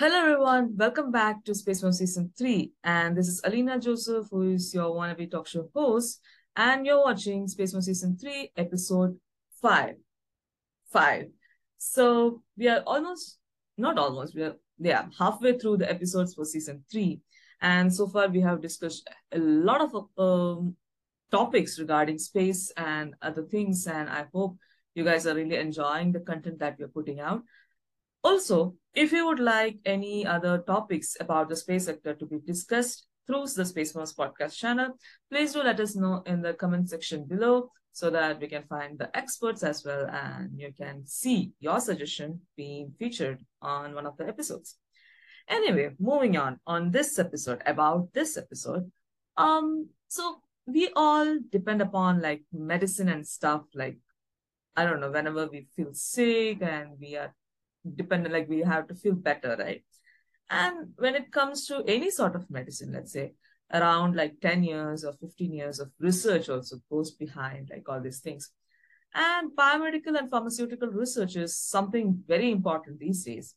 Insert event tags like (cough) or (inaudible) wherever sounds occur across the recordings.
Hello, everyone. Welcome back to Space One Season 3. And this is Alina Joseph, who is your wannabe talk show host. And you're watching Space One Season 3, Episode 5. 5. So we are almost, not almost, we are yeah, halfway through the episodes for Season 3. And so far, we have discussed a lot of um, topics regarding space and other things. And I hope you guys are really enjoying the content that we're putting out. Also, if you would like any other topics about the space sector to be discussed through the Space Smurfs podcast channel, please do let us know in the comment section below so that we can find the experts as well and you can see your suggestion being featured on one of the episodes. Anyway, moving on on this episode about this episode. Um, so we all depend upon like medicine and stuff like I don't know, whenever we feel sick and we are dependent, like we have to feel better, right? And when it comes to any sort of medicine, let's say around like 10 years or 15 years of research also goes behind like all these things. And biomedical and pharmaceutical research is something very important these days.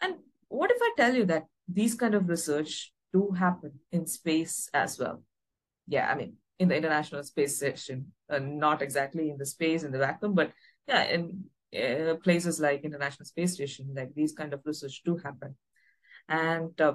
And what if I tell you that these kind of research do happen in space as well? Yeah, I mean, in the International Space Station, uh, not exactly in the space, in the vacuum, but yeah, in uh, places like International Space Station, like these kind of research do happen. And uh,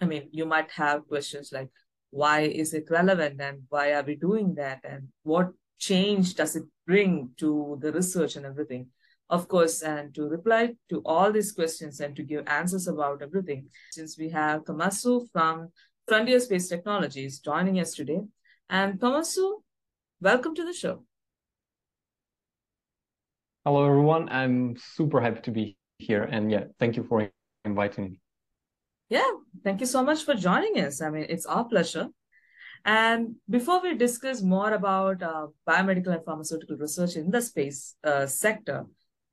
I mean, you might have questions like, why is it relevant and why are we doing that and what change does it bring to the research and everything? Of course, and to reply to all these questions and to give answers about everything, since we have Tommaso from Frontier Space Technologies joining us today. And Tommaso, welcome to the show. Hello, everyone. I'm super happy to be here. And yeah, thank you for inviting me. Yeah, thank you so much for joining us. I mean, it's our pleasure. And before we discuss more about uh, biomedical and pharmaceutical research in the space uh, sector,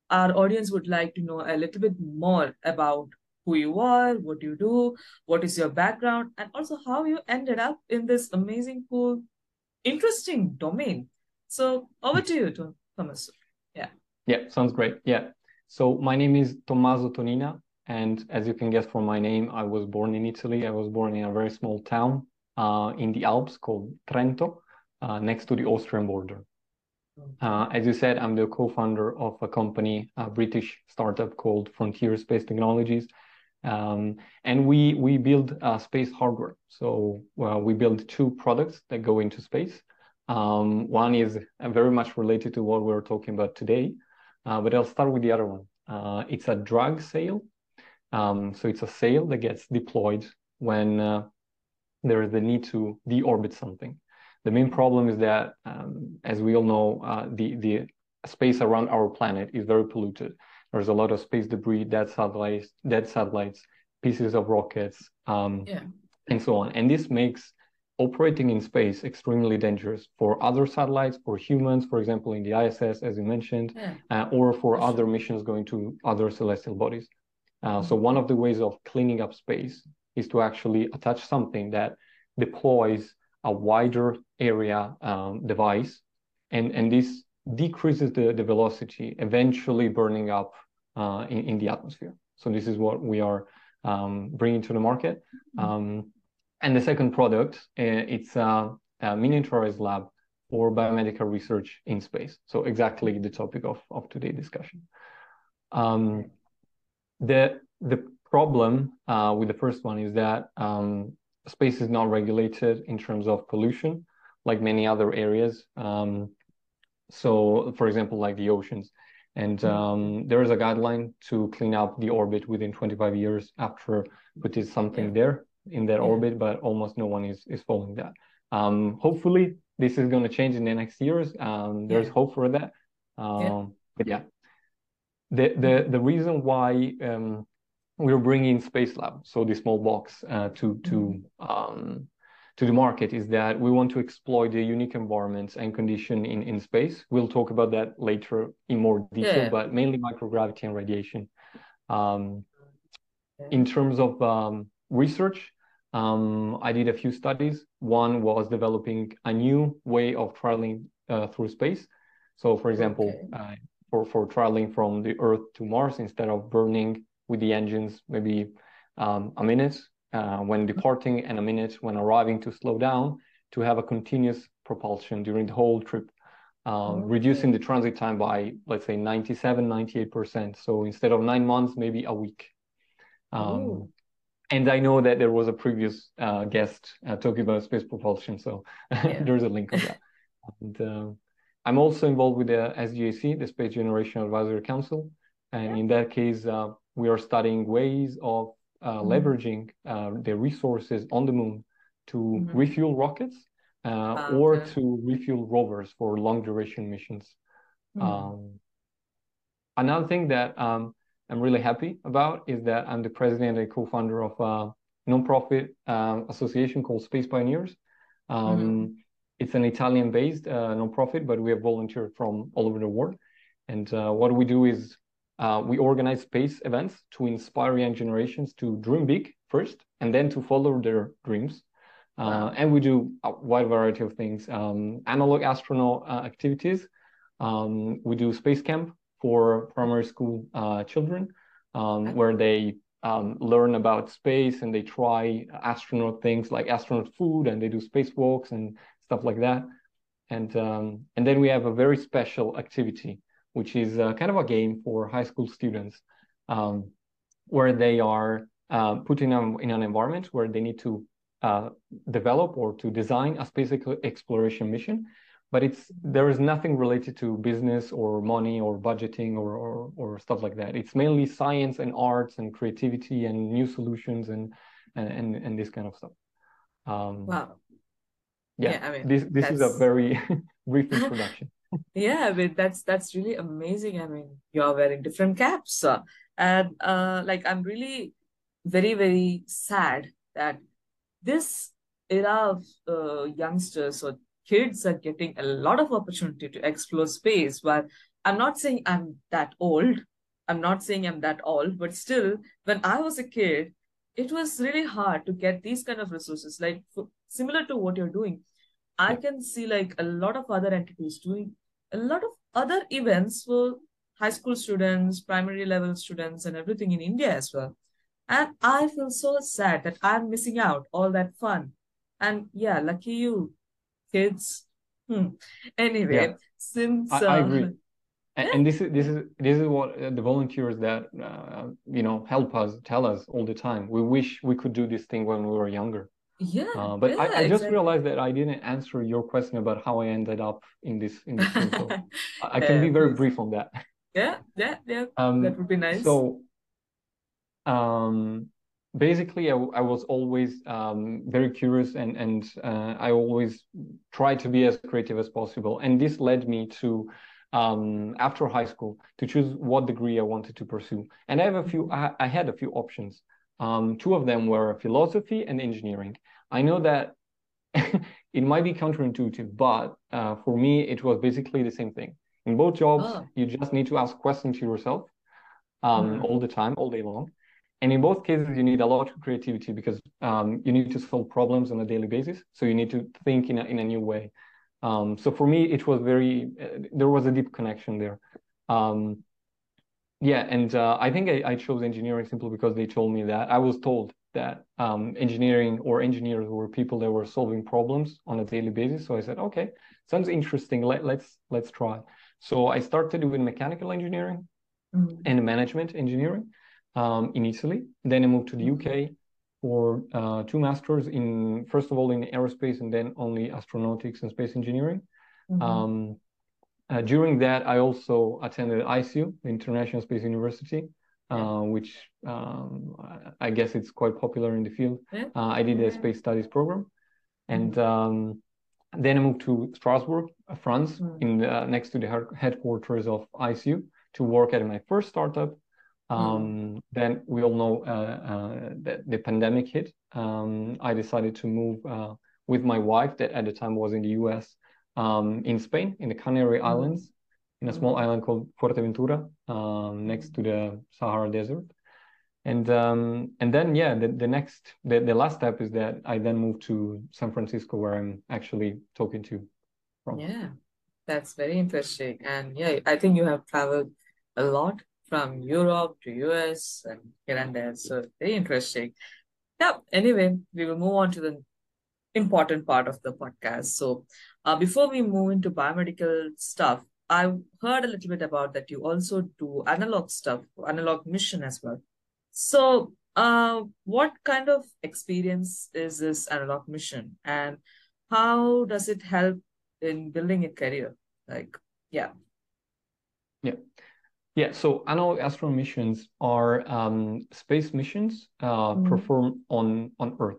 our audience would like to know a little bit more about who you are, what you do, what is your background, and also how you ended up in this amazing, cool, interesting domain. So over to you, Thomas. Yeah. Yeah, sounds great. Yeah. So my name is Tommaso Tonina. And as you can guess from my name, I was born in Italy. I was born in a very small town uh, in the Alps called Trento, uh, next to the Austrian border. Uh, as you said, I'm the co-founder of a company, a British startup called Frontier Space Technologies. Um, and we we build uh, space hardware. So well, we build two products that go into space. Um, one is very much related to what we're talking about today, uh, but I'll start with the other one. Uh, it's a drag sail. Um, so it's a sail that gets deployed when uh, there is the need to deorbit something. The main problem is that, um, as we all know, uh, the, the space around our planet is very polluted. There's a lot of space debris, dead satellites, dead satellites, pieces of rockets, um, yeah. and so on. And this makes operating in space extremely dangerous for other satellites, for humans, for example, in the ISS, as you mentioned, yeah. uh, or for other missions going to other celestial bodies. Uh, mm-hmm. So one of the ways of cleaning up space is to actually attach something that deploys a wider area um, device, and and this decreases the, the velocity, eventually burning up uh, in, in the atmosphere. So this is what we are um, bringing to the market. Mm-hmm. Um, and the second product, uh, it's a, a miniaturized lab for biomedical research in space. So exactly the topic of, of today's discussion. Um, the, the problem uh, with the first one is that um, space is not regulated in terms of pollution, like many other areas. Um, so, for example, like the oceans. And mm-hmm. um, there is a guideline to clean up the orbit within 25 years after putting something yeah. there in that yeah. orbit, but almost no one is is following that. Um, hopefully, this is going to change in the next years. Um, there's yeah. hope for that. Um, but yeah, the the the reason why um, we're bringing Space Lab, so the small box, uh, to to mm-hmm. um, to the market is that we want to exploit the unique environments and condition in, in space. We'll talk about that later in more detail, yeah. but mainly microgravity and radiation. Um, in terms of um, research, um, I did a few studies. One was developing a new way of traveling uh, through space. So, for example, okay. uh, for, for traveling from the Earth to Mars, instead of burning with the engines, maybe um, a minute uh, when departing and a minute when arriving to slow down to have a continuous propulsion during the whole trip, um, okay. reducing the transit time by, let's say, 97, 98%. So instead of nine months, maybe a week. Um, and I know that there was a previous uh, guest uh, talking about space propulsion, so (laughs) yeah. there's a link on that. and uh, I'm also involved with the SGAC, the Space Generation Advisory Council, and yeah. in that case, uh, we are studying ways of uh, mm-hmm. leveraging uh, the resources on the moon to mm-hmm. refuel rockets uh, oh, or to refuel rovers for long duration missions. Mm-hmm. Um, another thing that um, I'm really happy about is that I'm the president and co-founder of a nonprofit uh, association called Space Pioneers. Um, mm-hmm. It's an Italian-based uh, nonprofit, but we have volunteers from all over the world. And uh, what we do is uh, we organize space events to inspire young generations to dream big first, and then to follow their dreams. Uh, wow. And we do a wide variety of things: um, analog astronaut uh, activities. Um, we do space camp for primary school uh, children, um, where they um, learn about space and they try astronaut things like astronaut food, and they do spacewalks and stuff like that. And um, and then we have a very special activity which is uh, kind of a game for high school students um, where they are uh, put in, a, in an environment where they need to uh, develop or to design a space exploration mission but it's there is nothing related to business or money or budgeting or, or, or stuff like that. It's mainly science and arts and creativity and new solutions and and and, this kind of stuff. Um, wow. yeah, yeah I mean, this this that's... is a very (laughs) brief (laughs) introduction. Yeah I mean, that's that's really amazing. I mean you're wearing different caps uh, and uh, like i'm really very very sad that this era of uh, youngsters or kids are getting a lot of opportunity to explore space while i'm not saying i'm that old i'm not saying i'm that old but still when i was a kid it was really hard to get these kind of resources like for, similar to what you're doing i can see like a lot of other entities doing a lot of other events for high school students, primary level students, and everything in India as well. And I feel so sad that I'm missing out all that fun. And yeah, lucky you, kids. Hmm. Anyway, yeah. since I, I agree. And, yeah. and, this is this is this is what uh, the volunteers that uh, you know help us tell us all the time. We wish we could do this thing when we were younger. Yeah. Uh, but yeah, I, I just exactly. realized that I didn't answer your question about how I ended up in this in this thing. So (laughs) I can be very brief on that. Yeah, yeah, yeah. Um, that would be nice. So um basically I, I was always um, very curious and and uh, I always tried to be as creative as possible and this led me to um, after high school to choose what degree I wanted to pursue and I have a few I, I had a few options um, two of them were philosophy and engineering. I know that (laughs) it might be counterintuitive, but uh, for me, it was basically the same thing. In both jobs, oh. you just need to ask questions to yourself um, mm. all the time, all day long. And in both cases, you need a lot of creativity because um, you need to solve problems on a daily basis. So you need to think in a, in a new way. Um, so for me, it was very, uh, there was a deep connection there. Um, yeah, and uh, I think I, I, chose engineering simply because they told me that. I was told that um, engineering or engineers were people that were solving problems on a daily basis. So I said, okay, sounds interesting. Let, let's let's try. So I started with mechanical engineering mm-hmm. and management engineering um, in Italy. Then I moved to the UK for uh, two masters in first of all in aerospace and then only astronautics and space engineering. Mm-hmm. Um, uh, during that, I also attended ISU, the International Space University, uh, which um, I guess it's quite popular in the field. Yeah. Uh, I did a space studies program, and um, then I moved to Strasbourg, uh, France, mm. in the, next to the headquarters of ISU to work at my first startup. Mm. Um, mm. Then we all know uh, uh, that the pandemic hit. Um, I decided to move with my wife, that at the time was in the US, um, in Spain, in the Canary mm-hmm. Islands, in a small island called Fuerteventura, um, next to the Sahara Desert. And um, and then yeah, the, the next the, the last step is that I then moved to San Francisco, where I'm actually talking to from. Yeah, that's very interesting. And yeah, I think you have traveled a lot from Europe to US and here and there. So very interesting. Yeah. Anyway, we will move on to the important part of the podcast. So uh, before we move into biomedical stuff, I heard a little bit about that you also do analog stuff, analog mission as well. So uh, what kind of experience is this analog mission and how does it help in building a career? Like, yeah. Yeah. Yeah, so analog astronaut missions are um, space missions uh, mm. performed on, on Earth.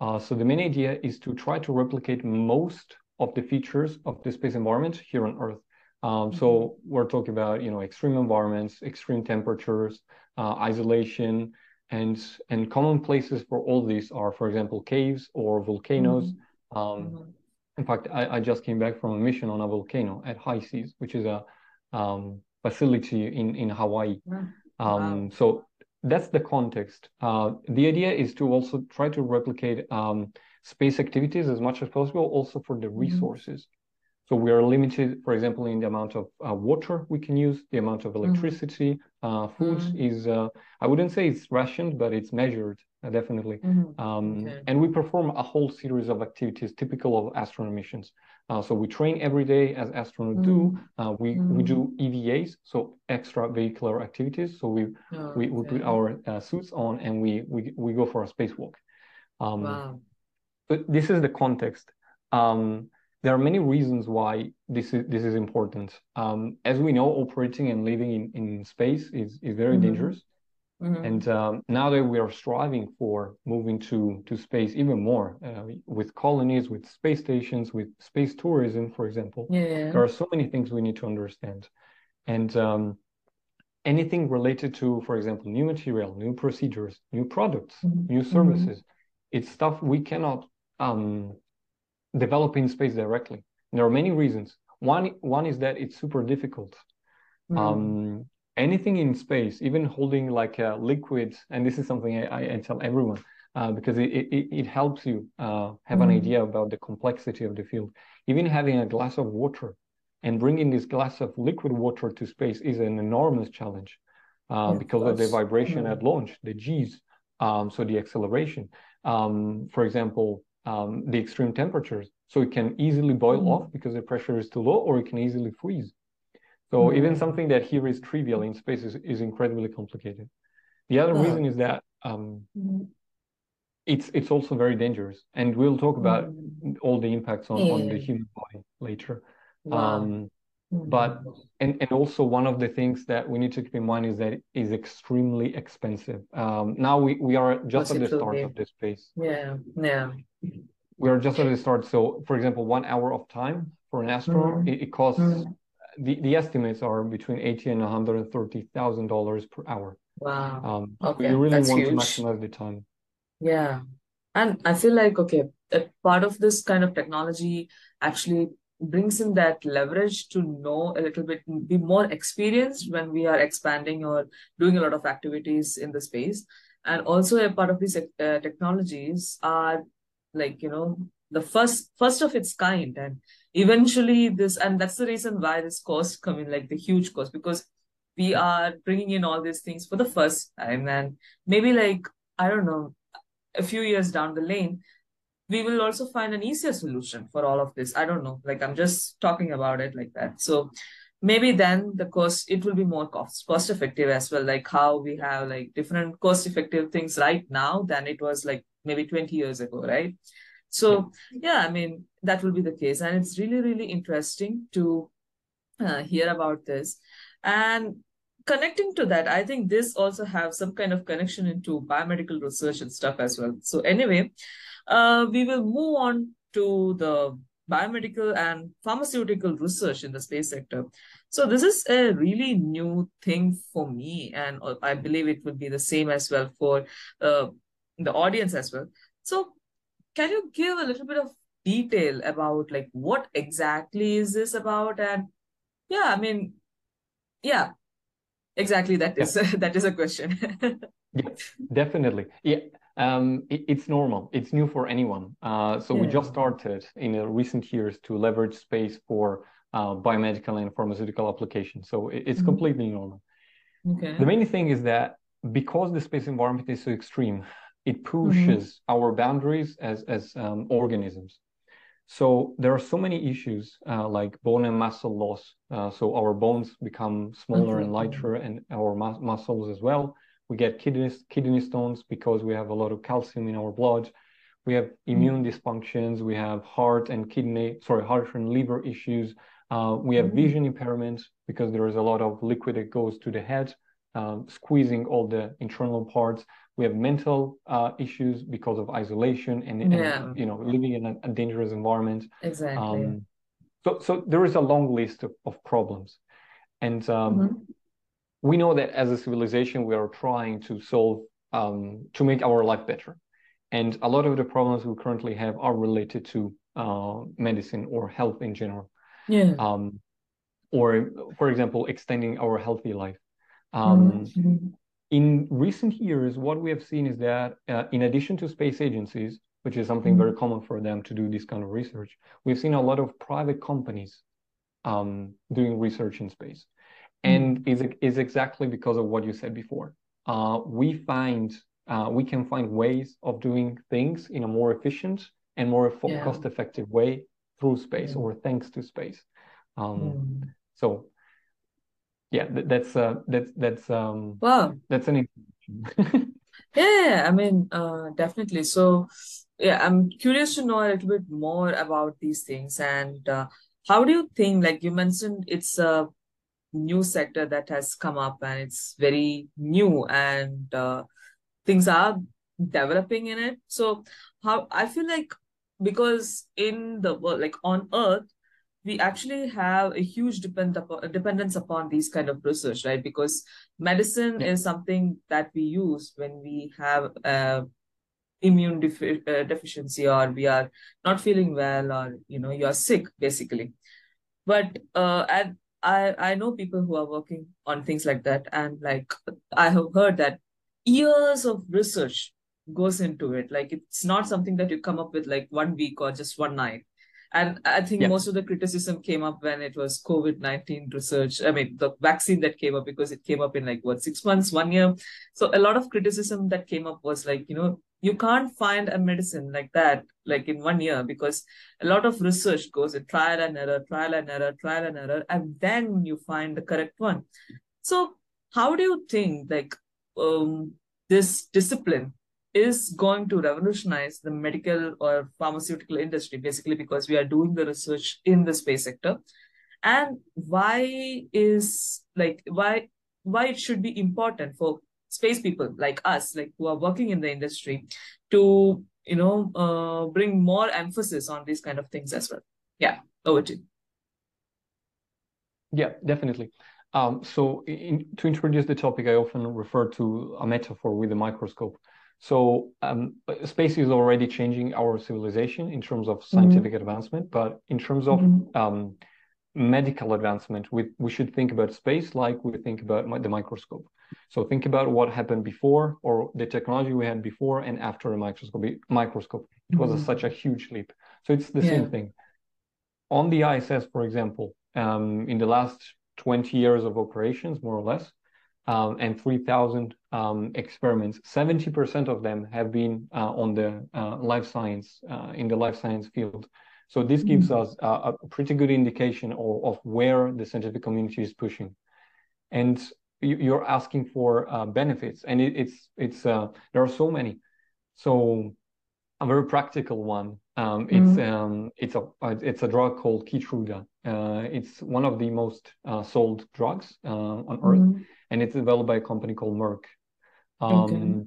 Uh, so the main idea is to try to replicate most of the features of the space environment here on Earth. Um, so mm-hmm. we're talking about you know extreme environments, extreme temperatures, uh, isolation, and and common places for all these are, for example, caves or volcanoes. Mm-hmm. Um, mm-hmm. In fact, I, I, just came back from a mission on a volcano at HI-SEAS, which is a um, facility in in Hawaii. Um, wow. So that's the context. Uh, the idea is to also try to replicate um, space activities as much as possible, also for the mm-hmm. resources. Mm-hmm. So we are limited, for example, in the amount of uh, water we can use, the amount of mm-hmm. electricity. Mm-hmm. Uh, food mm-hmm. is, uh, I wouldn't say it's rationed, but it's measured, definitely. Mm-hmm. Um, okay. And we perform a whole series of activities typical of astronaut missions. Uh, so we train every day as astronauts do. Mm-hmm. Uh, we we do EVAs, so extra vehicular activities. So we oh, we, we put our suits on and we we we go for a spacewalk. Um, wow. But this is the context. Um, there are many reasons why this is this is important. Um, as we know, operating and living in, in space is is very mm-hmm. dangerous. Mm-hmm. And um, now that we are striving for moving to to space even more uh, with colonies, with space stations, with space tourism, for example, yeah. there are so many things we need to understand. And um, anything related to, for example, new material, new procedures, new products, mm-hmm. new mm-hmm. services, it's stuff we cannot um, develop in space directly. There are many reasons. One one is that it's super difficult. Mm. Um, anything in space, even holding like a liquid, and this is something I, I tell everyone uh, because it, it, it helps you uh, have mm. an idea about the complexity of the field. Even having a glass of water and bringing this glass of liquid water to space is an enormous challenge uh, because of the vibration mm. at launch, the G's, um, so the acceleration. Um, for example, um, the extreme temperatures. So it can easily boil mm. off because the pressure is too low, or it can easily freeze. So mm. even something that here is trivial in space is, is incredibly complicated. The other reason is that um, mm. it's it's also very dangerous, and we'll talk about mm. all the impacts on, yeah. on the human body later. Wow. Um, but mm. and and also one of the things that we need to keep in mind is that it is extremely expensive um, now we we are just at the start of this space yeah yeah we are just at the start so for example one hour of time for an astronaut mm. it, it, costs mm. The, the estimates are between 80 and 130 thousand dollars per hour wow um, okay. we really That's want huge. to maximize the time yeah and i feel like okay part of this kind of technology actually brings in that leverage to know a little bit, be more experienced when we are expanding or doing a lot of activities in the space. And also a part of these uh, technologies are like, you know, the first first of its kind and eventually this and that's the reason why this cost come in like the huge cost because we are bringing in all these things for the first time and maybe like i don't know a few years down the lane we will also find an easier solution for all of this. I don't know. Like I'm just talking about it like that. So maybe then the cost it will be more cost cost effective as well. Like how we have like different cost effective things right now than it was like maybe 20 years ago, right? So yeah, I mean that will be the case. And it's really, really interesting to uh, hear about this. And connecting to that, I think this also have some kind of connection into biomedical research and stuff as well. So anyway, uh, we will move on to the biomedical and pharmaceutical research in the space sector. So this is a really new thing for me, and uh, I believe it will be the same as well for uh, the audience as well. So can you give a little bit of detail about like what exactly is this about? And yeah, I mean, yeah, exactly that is yeah. (laughs) that is a question. (laughs) yeah, definitely. Yeah, um, it, it's normal. It's new for anyone. Uh, so yeah. we just started in recent years to leverage space for uh, biomedical and pharmaceutical applications. So it, it's mm-hmm. completely normal. Okay. The main thing is that because the space environment is so extreme, it pushes mm-hmm. our boundaries as as um, organisms. So there are so many issues uh, like bone and muscle loss. Uh, so our bones become smaller mm-hmm. and lighter, and our mu- muscles as well. We get kidney kidney stones because we have a lot of calcium in our blood. We have immune mm-hmm. dysfunctions. We have heart and kidney, sorry, heart and liver issues. Uh, we have mm-hmm. vision impairments because there is a lot of liquid that goes to the head, um, squeezing all the internal parts. We have mental uh, issues because of isolation and, yeah. and, you know living in a, a dangerous environment. Exactly. Um, so so there is a long list of, of problems, and um, mm-hmm. we know that as a civilization we are trying to solve um, to make our life better, and a lot of the problems we currently have are related to uh, medicine or health in general. Yeah. Um, or for example, extending our healthy life. Um, mm-hmm in recent years, what we have seen is that uh, in addition to space agencies, which is something mm-hmm. very common for them to do this kind of research, we've seen a lot of private companies um, doing research in space. And mm-hmm. is is exactly because of what you said before. Uh, we find uh, we can find ways of doing things in a more efficient and more yeah. cost-effective way through space or thanks to space. Um, mm. So yeah that's uh that's that's um wow. that's an (laughs) yeah i mean uh definitely. So yeah i'm curious to know a little bit more about these things and uh, how do you think like you mentioned it's a new sector that has come up and it's very new and uh, things are developing in it. So how i feel like because in the world like on earth we actually have a huge depend upon, dependence upon these kind of research, right? Because medicine yeah. is something that we use when we have uh, immune defi- uh, deficiency or we are not feeling well or you know you are sick basically. But uh, and I I know people who are working on things like that, and like I have heard that years of research goes into it. Like it's not something that you come up with like one week or just one night and I think yeah. most of the criticism came up when it was COVID 19 research. I mean, the vaccine that came up because it came up in like what, six months, one year. So a lot of criticism that came up was like, you know, you can't find a medicine like that, like in one year, because a lot of research goes in trial and error, trial and error, trial and error, and then you find the correct one. So, how do you think like um, this discipline is going to revolutionize the medical or pharmaceutical industry, basically because we are doing the research in the space sector. And why is like why why it should be important for space people like us, like who are working in the industry, to you know uh, bring more emphasis on these kind of things as well. Yeah, over to you. Yeah, definitely. Um, so in, to introduce the topic, I often refer to a metaphor with a microscope. So um, space is already changing our civilization in terms of scientific mm-hmm. advancement, but in terms of mm-hmm. um, medical advancement, we, we should think about space like we think about the microscope. So think about what happened before or the technology we had before and after a microscope. Microscope. It was mm-hmm. a, such a huge leap. So it's the yeah. same thing. On the ISS, for example, um, in the last 20 years of operations, more or less, um, and 3,000 um, experiments. 70% of them have been uh, on the uh, life science, uh, in the life science field. So this gives mm-hmm. us a, a, pretty good indication of, of, where the scientific community is pushing. And you, are asking for uh, benefits, and it, it's it's uh, there are so many. So a very practical one. Um, mm-hmm. It's um, it's a it's a drug called Keytruda. Uh, it's one of the most sold drugs on Earth. Mm-hmm and it's developed by a company called Merck. Um, okay.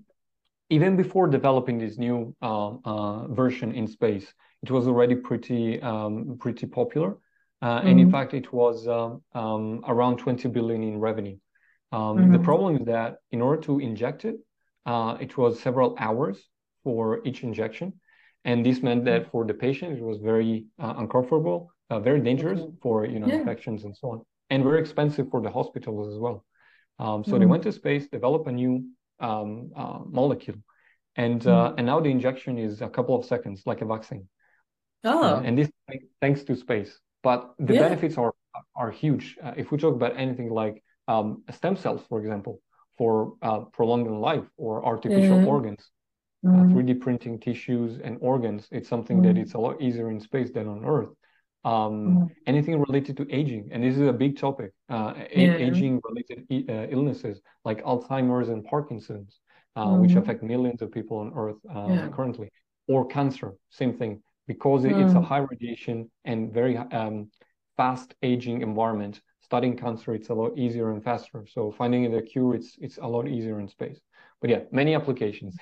Even before developing this new uh, uh, version in space, it was already pretty um, pretty popular, uh, mm-hmm. and in mm-hmm. fact, it was um, um, around 20 billion in revenue. Mm-hmm. The problem is that in order to inject it, uh, it was several hours for each injection, and this meant that for the patient it was very uh, uncomfortable, uh, very dangerous okay. for you know yeah. infections and so on, and very expensive for the hospitals as well. Um, so mm-hmm. they went to space, develop a new um, uh, molecule, and uh, mm-hmm. and now the injection is a couple of seconds, like a vaccine. Oh, uh, and this thanks to space. But the yeah. benefits are are huge. Uh, if we talk about anything like um, stem cells, for example, for uh, prolonging life or artificial Yeah. organs. Uh, Mm, 3D printing tissues and organs, it's something that mm, it's a lot easier in space than on Earth. Um, mm. anything related to aging, and this is a big topic, uh, Yeah. aging-related i- uh, illnesses like Alzheimer's and Parkinson's, uh, which Mhm. affect millions of people on Earth uh, Yeah. currently, or cancer, same thing, because it- it's a Mm. high radiation and very um, fast aging environment. Studying cancer, it's a lot easier and faster. So finding the cure, it's it's a lot easier in space. But yeah, many applications.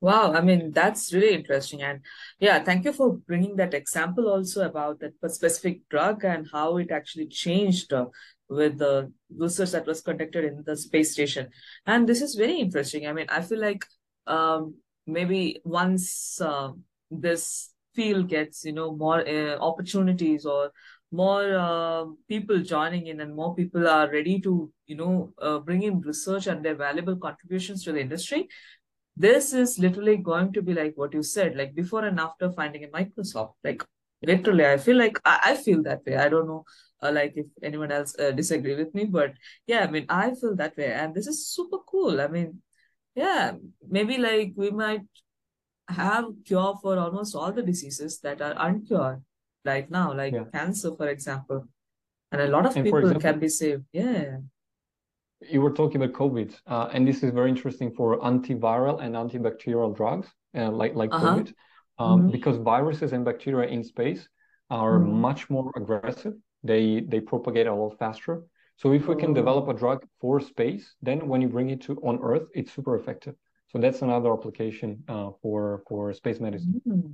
Wow, I mean, that's really interesting. And yeah, thank you for bringing that example also about that specific drug and how it actually changed uh, with the research that was conducted in the space station. And this is very interesting. I mean, I feel like um, maybe once uh, this field gets, you know, more uh, opportunities or more uh, people joining in and more people are ready to, you know, uh, bring in research and their valuable contributions to the industry this is literally going to be like what you said, like before and after finding a microscope. Like literally, I feel like I, I feel that way. I don't know, uh, like if anyone else uh, disagree with me, but yeah, I mean, I feel that way, and this is super cool. I mean, yeah, maybe like we might have cure for almost all the diseases that are uncured right now, like Yeah. cancer, for example, and a lot of And people example, can be saved. Yeah. You were talking about COVID, uh, and this is very interesting for antiviral and antibacterial drugs, uh, like like Uh-huh. COVID, um, Mhm. because viruses and bacteria in space are Mhm. much more aggressive. They they propagate a lot faster. So if we can develop Oh. a drug for space, then when you bring it to on Earth, it's super effective. So that's another application uh, for for space medicine. Mm.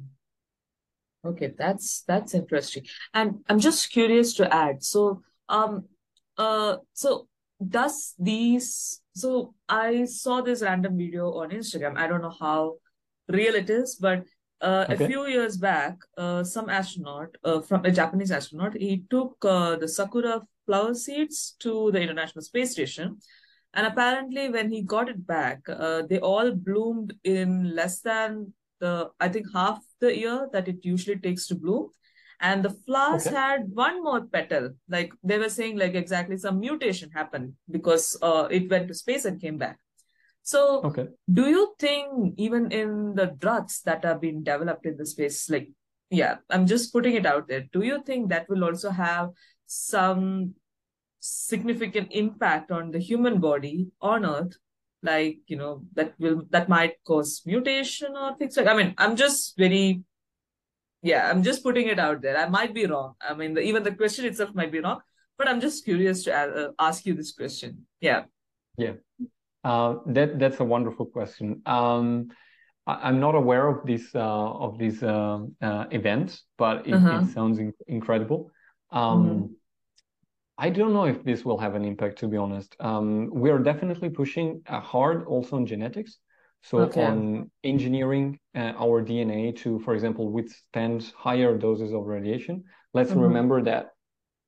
Okay, that's that's interesting. And I'm just curious to add. So, um, uh, so does these, so I saw this random video on Instagram. I don't know how real it is, but uh, a few years back, uh, some astronaut, uh, from a Japanese astronaut, he took uh, the sakura flower seeds to the International Space Station. And apparently, when he got it back, uh, they all bloomed in less than the, I think, half the year that it usually takes to bloom. And the flowers Okay. had one more petal. Like they were saying, like exactly some mutation happened because uh, it went to space and came back. So, Okay. do you think even in the drugs that are being developed in the space, like, yeah, I'm just putting it out there. Do you think that will also have some significant impact on the human body on Earth? Like, you know, that will that might cause mutation or things like. I mean, I'm just very, yeah, I'm just putting it out there. I might be wrong. I mean, the, even the question itself might be wrong, but I'm just curious to uh, ask you this question. Yeah. Yeah. Uh, that that's a wonderful question. Um, I, I'm not aware of this uh, of these um uh, events, but it, Uh-huh. it sounds in incredible. Um, I don't know if this will have an impact, to be honest. Um, we are definitely pushing uh, hard also on genetics, so Okay. on engineering uh, our DNA to, for example, withstand higher doses of radiation. Let's Mhm. remember that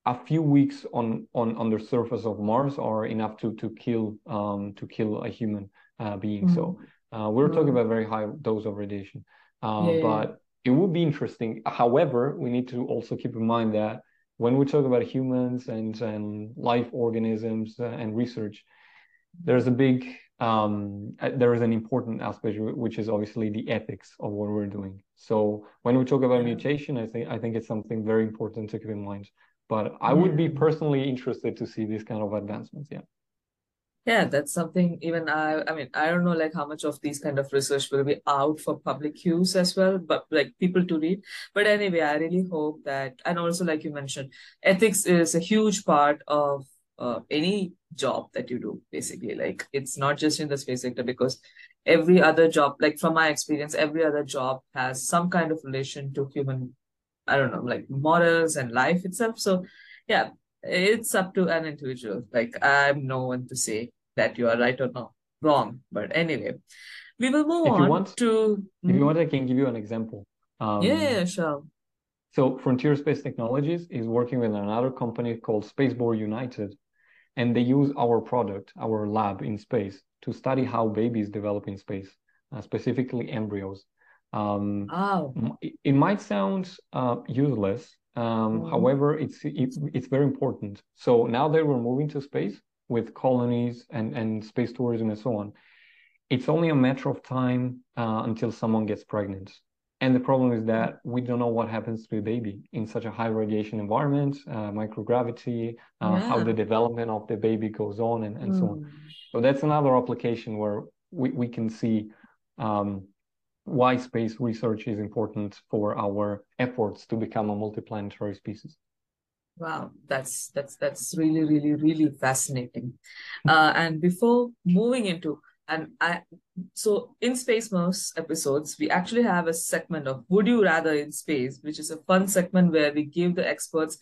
a few weeks on on on the surface of Mars are enough to to kill um to kill a human uh, being. So uh, we're talking Mhm. about very high dose of radiation. Uh, Yeah, yeah, yeah. but it would be interesting. However, we need to also keep in mind that when we talk about humans and and life organisms uh, and research, there's a big um uh, there is an important aspect which is obviously the ethics of what we're doing. So when we talk about mutation, I think I think it's something very important to keep in mind. But I would be personally interested to see these kind of advancements. Yeah. Yeah, that's something even I I mean, I don't know like how much of these kind of research will be out for public use as well, but like people to read. But anyway, I really hope that, and also like you mentioned, ethics is a huge part of uh, any job that you do, basically. Like it's not just in the space sector because every other job, like from my experience, every other job has some kind of relation to human, I don't know, like morals and life itself. So yeah, it's up to an individual. Like I'm no one to say that you are right or not wrong. But anyway, we will move If you want, to if you Mhm. want, I can give you an example. Um, yeah, sure. So Frontier Space Technologies is working with another company called Spaceborne United, and they use our product, our lab in space, to study how babies develop in space, uh, specifically embryos. Um, Wow. it, it might sound uh, useless, um, Mhm. however, it's it, it's very important. So now that we're moving to space, with colonies and, and space tourism and so on, it's only a matter of time uh, until someone gets pregnant. And the problem is that we don't know what happens to a baby in such a high radiation environment, uh, microgravity, uh, yeah. how the development of the baby goes on, and, and mm. so on. Hmm. So that's another application where we, we can see um, why space research is important for our efforts to become a multiplanetary species. Wow, that's that's that's really really really fascinating. Uh, and before moving into and I so in Space Smurfs episodes, we actually have a segment of Would You Rather in Space, which is a fun segment where we give the experts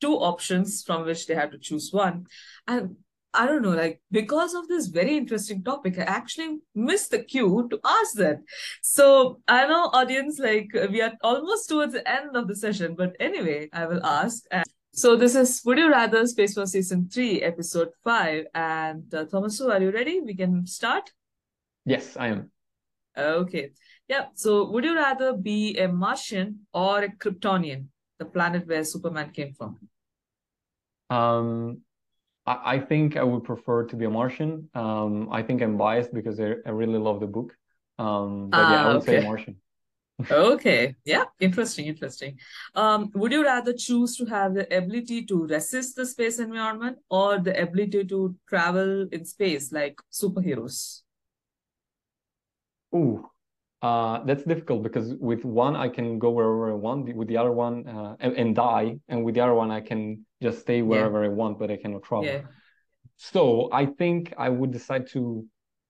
two options from which they have to choose one. And I don't know, like because of this very interesting topic, I actually missed the cue to ask that. So I know, audience, like we are almost towards the end of the session, but anyway, I will ask. And so this is Would You Rather Space Smurfs Season 3, Episode 5. And uh, Tommaso, are you ready? We can start? Yes, I am. Okay. Yeah. So would you rather be a Martian or a Kryptonian, the planet where Superman came from? Um, I, I think I would prefer to be a Martian. Um, I think I'm biased because I, I really love the book. Um, but yeah, I would okay. say Martian okay yeah interesting interesting um would you rather choose to have the ability to resist the space environment or the ability to travel in space like superheroes Ooh, uh, that's difficult because with one I can go wherever I want. With the other one, uh, and, and, die, and with the other one I can just stay wherever yeah. I want, but I cannot travel. Yeah. So I think I would decide to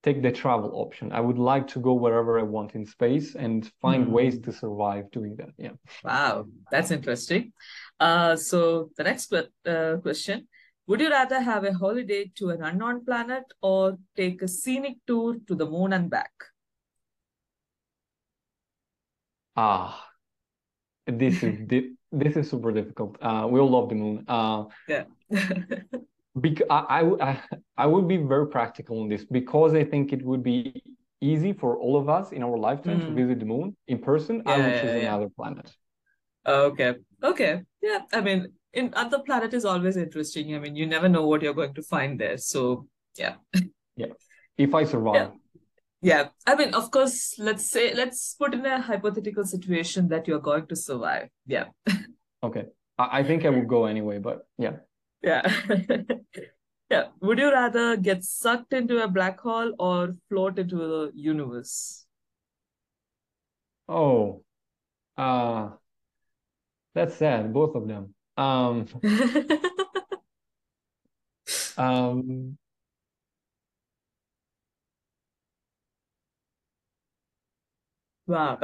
take the travel option. I would like to go wherever I want in space and find mm. ways to survive doing that. Yeah. Wow, that's interesting. Uh, so the next uh, question. Would you rather have a holiday to an unknown planet or take a scenic tour to the moon and back? Ah, this is this is super difficult. Uh, we all love the moon. Uh, yeah. (laughs) because I, I, I would be very practical on this because I think it would be easy for all of us in our lifetime mm. to visit the moon in person. Yeah, I would choose yeah, another planet. Okay. Okay. Yeah. I mean, in other planet is always interesting. I mean, you never know what you're going to find there. So yeah. (laughs) Yeah. If I survive. Yeah. Yeah. I mean, of course, let's say let's put in a hypothetical situation that you're going to survive. Yeah. (laughs) okay. I, I think I would go anyway, but yeah. Yeah. (laughs) yeah. Would you rather get sucked into a black hole or float into the universe? Oh, uh, that's sad. Both of them. Um, (laughs) um, Wow.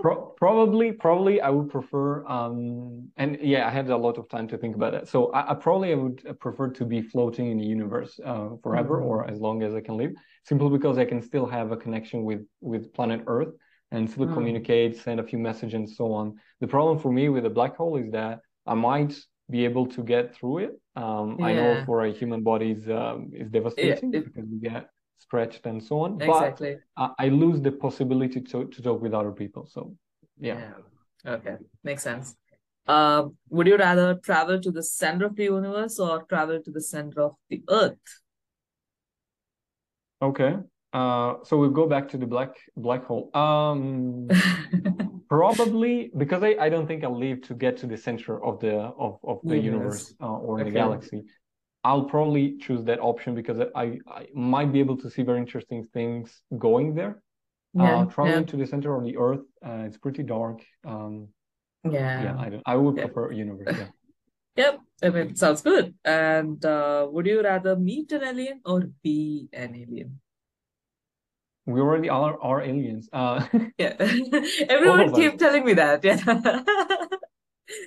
pro- probably, probably I would prefer, um, and yeah, I had a lot of time to think about it. So I, I probably I would prefer to be floating in the universe uh, forever mm-hmm. or as long as I can live, simply because I can still have a connection with with planet Earth and still mm. communicate, send a few messages, and so on. The problem for me with a black hole is that I might be able to get through it. Um, yeah. I know for a human body is um, is devastating yeah, it, because we get stretched and so on. Exactly. But I, I lose the possibility to, to talk with other people. So yeah. yeah. Okay. Makes sense. Uh, would you rather travel to the center of the universe or travel to the center of the earth? Okay. Uh, so we'll go back to the black black hole. Um, (laughs) probably because I, I don't think I'll live to get to the center of the of, of the universe, universe uh, or okay. the galaxy. I'll probably choose that option because I, I might be able to see very interesting things going there. Yeah, uh, traveling yeah. to the center of the Earth, uh, it's pretty dark. Um, yeah, yeah, I don't. I would yeah. prefer a universe. Yeah. (laughs) yep, I mean, sounds good. And uh, would you rather meet an alien or be an alien? We already are are aliens. Uh, (laughs) yeah, (laughs) everyone keep telling me that. Yeah,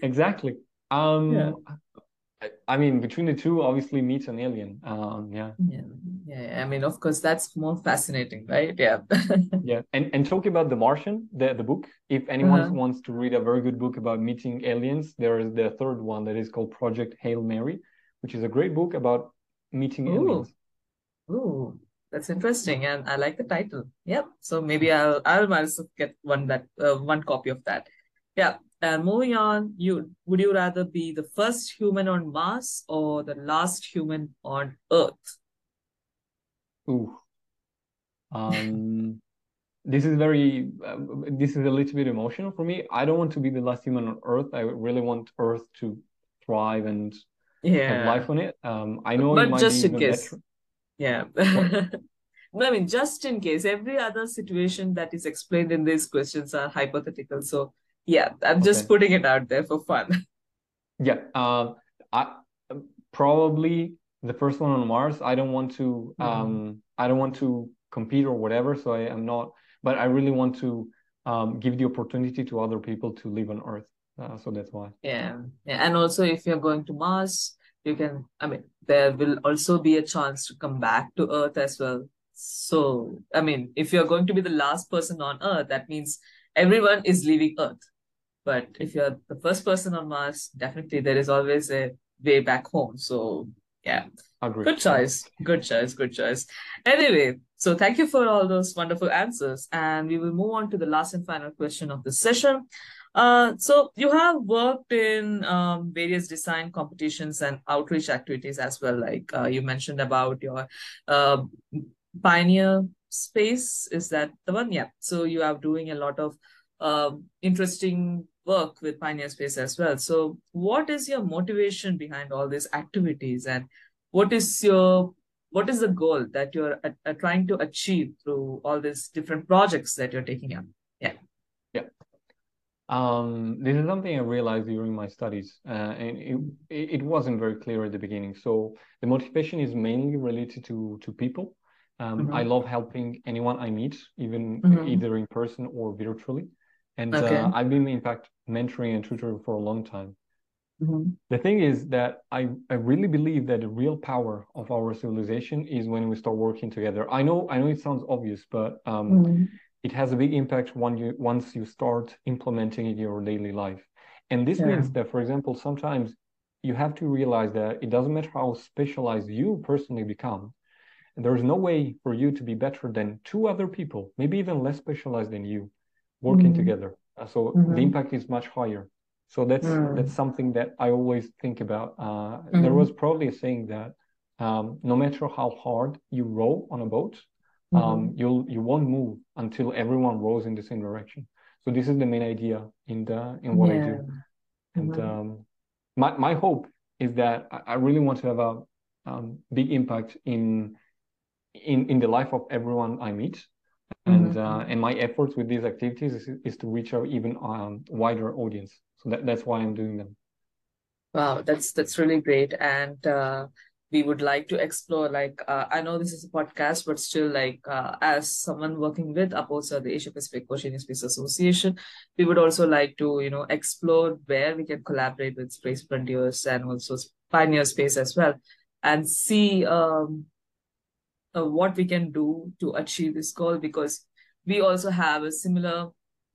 exactly. Um. I mean, between the two, obviously meets an alien. Um, yeah. yeah. Yeah. I mean, of course, that's more fascinating, right? Yeah. (laughs) yeah. And and talking about The Martian, the, the book, if anyone uh-huh. wants to read a very good book about meeting aliens, there is the third one that is called Project Hail Mary, which is a great book about meeting Ooh. aliens. Ooh, that's interesting. And I like the title. Yep. So maybe I'll I'll myself get one that uh, one copy of that. Yeah. And moving on, you would you rather be the first human on Mars or the last human on Earth? Ooh. Um, (laughs) this is very, uh, this is a little bit emotional for me. I don't want to be the last human on Earth. I really want Earth to thrive and have life on it. Um, I know but just in case. better. Yeah. (laughs) I mean, just in case, every other situation that is explained in these questions are hypothetical. So, yeah, I'm just putting it out there for fun. (laughs) Yeah. Um, I probably the first one on Mars. I don't want to, Mhm. um, I don't want to compete or whatever. So I am not, but I really want to, um, give the opportunity to other people to live on Earth. Uh, so that's why. Yeah. Yeah. And also, if you're going to Mars, you can, I mean, there will also be a chance to come back to Earth as well. So, I mean, if you're going to be the last person on Earth, that means everyone is leaving Earth. But if you're the first person on Mars, definitely there is always a way back home. So, yeah. Agree. Good choice. Good choice. Good choice. Anyway, so thank you for all those wonderful answers. And we will move on to the last and final question of the session. Uh, so you have worked in um, various design competitions and outreach activities as well. Like uh, you mentioned about your uh, Pioneer Space. Is that the one? Yeah. So you are doing a lot of um, interesting work with Pioneer Space as well. So what is your motivation behind all these activities and what is your what is the goal that you're uh, uh, trying to achieve through all these different projects that you're taking up? Yeah. Yeah. Um, this is something I realized during my studies, uh, and it, it wasn't very clear at the beginning. So the motivation is mainly related to to people. Um, I Mhm. love helping anyone I meet, even Mhm. either in person or virtually. And Okay. uh, I've been, in fact, mentoring and tutoring for a long time. Mhm. The thing is that I, I really believe that the real power of our civilization is when we start working together. I know I know it sounds obvious, but um, Mhm. it has a big impact when you once you start implementing it in your daily life. And this Yeah. means that, for example, sometimes you have to realize that it doesn't matter how specialized you personally become. There's no way for you to be better than two other people, maybe even less specialized than you, working Mhm. together. Uh, So the Mhm. impact is much higher. So that's Mm. that's something that I always think about. Uh, there Mhm. was probably a saying that um, no matter how hard you row on a boat, Mhm. um, you'll you won't move until everyone rows in the same direction. So this is the main idea in the in what I do. And Mhm. um, my my hope is that I, I really want to have a um, big impact in in in the life of everyone I meet. And uh, and my efforts with these activities is, is to reach out even um, wider audience. So that, that's why I'm doing them. Wow, that's that's really great. And uh, we would like to explore like uh, I know this is a podcast, but still like uh, as someone working with APOSA, the Asia Pacific Oceanic Space Association, we would also like to, you know, explore where we can collaborate with space frontiers and also pioneer space as well, and see um uh, what we can do to achieve this goal because we also have a similar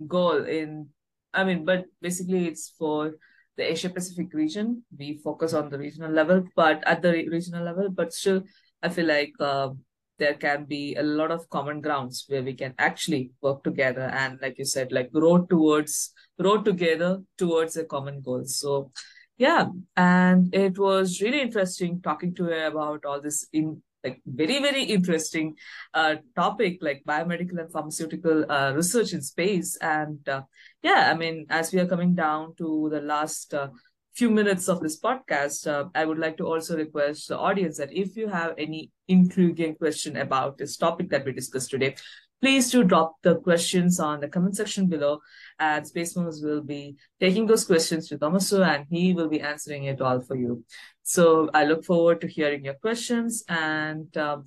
goal in i mean but basically it's for the asia pacific region. We focus on the regional level but at the regional level but still i feel like uh, there can be a lot of common grounds where we can actually work together and like you said like road towards road together towards a common goal. So yeah and it was really interesting talking to her about all this in like very very interesting uh, topic like biomedical and pharmaceutical uh, research in space. And uh, yeah i mean as we are coming down to the last uh, few minutes of this podcast uh, i would like to also request the audience that if you have any intriguing question about this topic that we discussed today please do drop the questions on the comment section below and Space Smurfs will be taking those questions to Tommaso and he will be answering it all for you so I look forward to hearing your questions. And um,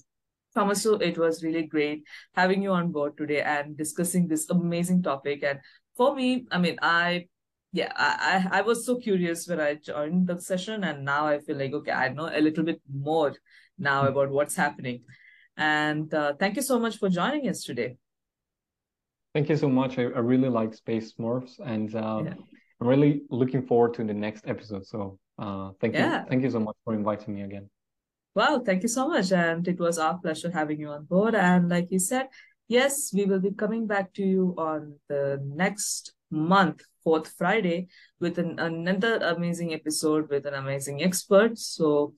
Tommaso, it was really great having you on board today and discussing this amazing topic. And for me, I mean, I yeah, I, I I was so curious when I joined the session, and now I feel like okay, I know a little bit more now about what's happening. And uh, thank you so much for joining us today. Thank you so much. I, I really like Space Smurfs, and uh, Yeah. I'm really looking forward to the next episode. So uh, thank you, thank you so much for inviting me again. Wow, thank you so much. And it was our pleasure having you on board. And like you said, yes, we will be coming back to you on the next month, fourth Friday, with an, another amazing episode with an amazing expert. So,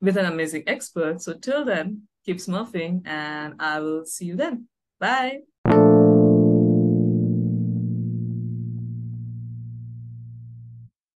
with an amazing expert. So, till then, keep smurfing, and I will see you then. Bye.